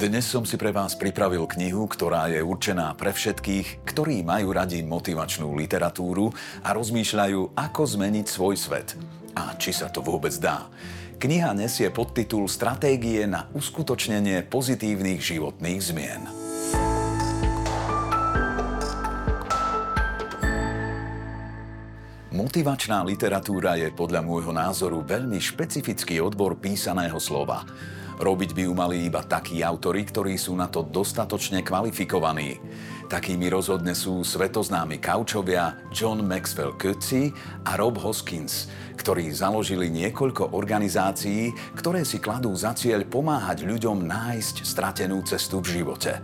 Dnes som si pre vás pripravil knihu, ktorá je určená pre všetkých, ktorí majú radi motivačnú literatúru a rozmýšľajú, ako zmeniť svoj svet. A či sa to vôbec dá. Kniha nesie podtitul Stratégie na uskutočnenie pozitívnych životných zmien. Motivačná literatúra je podľa môjho názoru veľmi špecifický odbor písaného slova. Robiť by ju mali iba takí autory, ktorí sú na to dostatočne kvalifikovaní. Takými rozhodne sú svetoznámi kaučovia John Maxwell Coetzee a Rob Hoskins, ktorí založili niekoľko organizácií, ktoré si kladú za cieľ pomáhať ľuďom nájsť stratenú cestu v živote.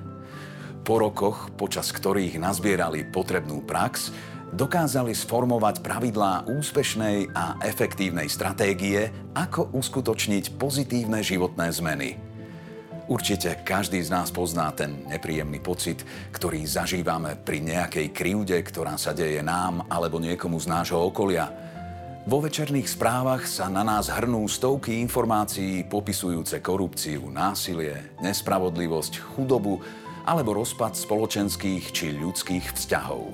Po rokoch, počas ktorých nazbierali potrebnú prax, dokázali sformovať pravidlá úspešnej a efektívnej stratégie, ako uskutočniť pozitívne životné zmeny. Určite každý z nás pozná ten nepríjemný pocit, ktorý zažívame pri nejakej krivde, ktorá sa deje nám alebo niekomu z nášho okolia. Vo večerných správach sa na nás hrnú stovky informácií popisujúce korupciu, násilie, nespravodlivosť, chudobu alebo rozpad spoločenských či ľudských vzťahov.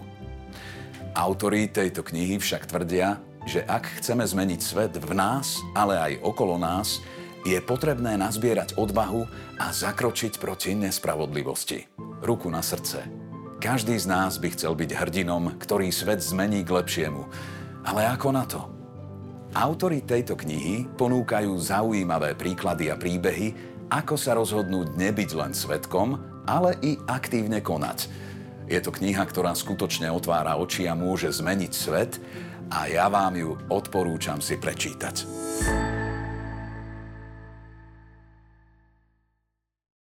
Autori tejto knihy však tvrdia, že ak chceme zmeniť svet v nás, ale aj okolo nás, je potrebné nazbierať odvahu a zakročiť proti nespravodlivosti. Ruku na srdce. Každý z nás by chcel byť hrdinom, ktorý svet zmení k lepšiemu. Ale ako na to? Autori tejto knihy ponúkajú zaujímavé príklady a príbehy, ako sa rozhodnúť nebyť len svetkom, ale i aktívne konať – je to kniha, ktorá skutočne otvára oči a môže zmeniť svet a ja vám ju odporúčam si prečítať.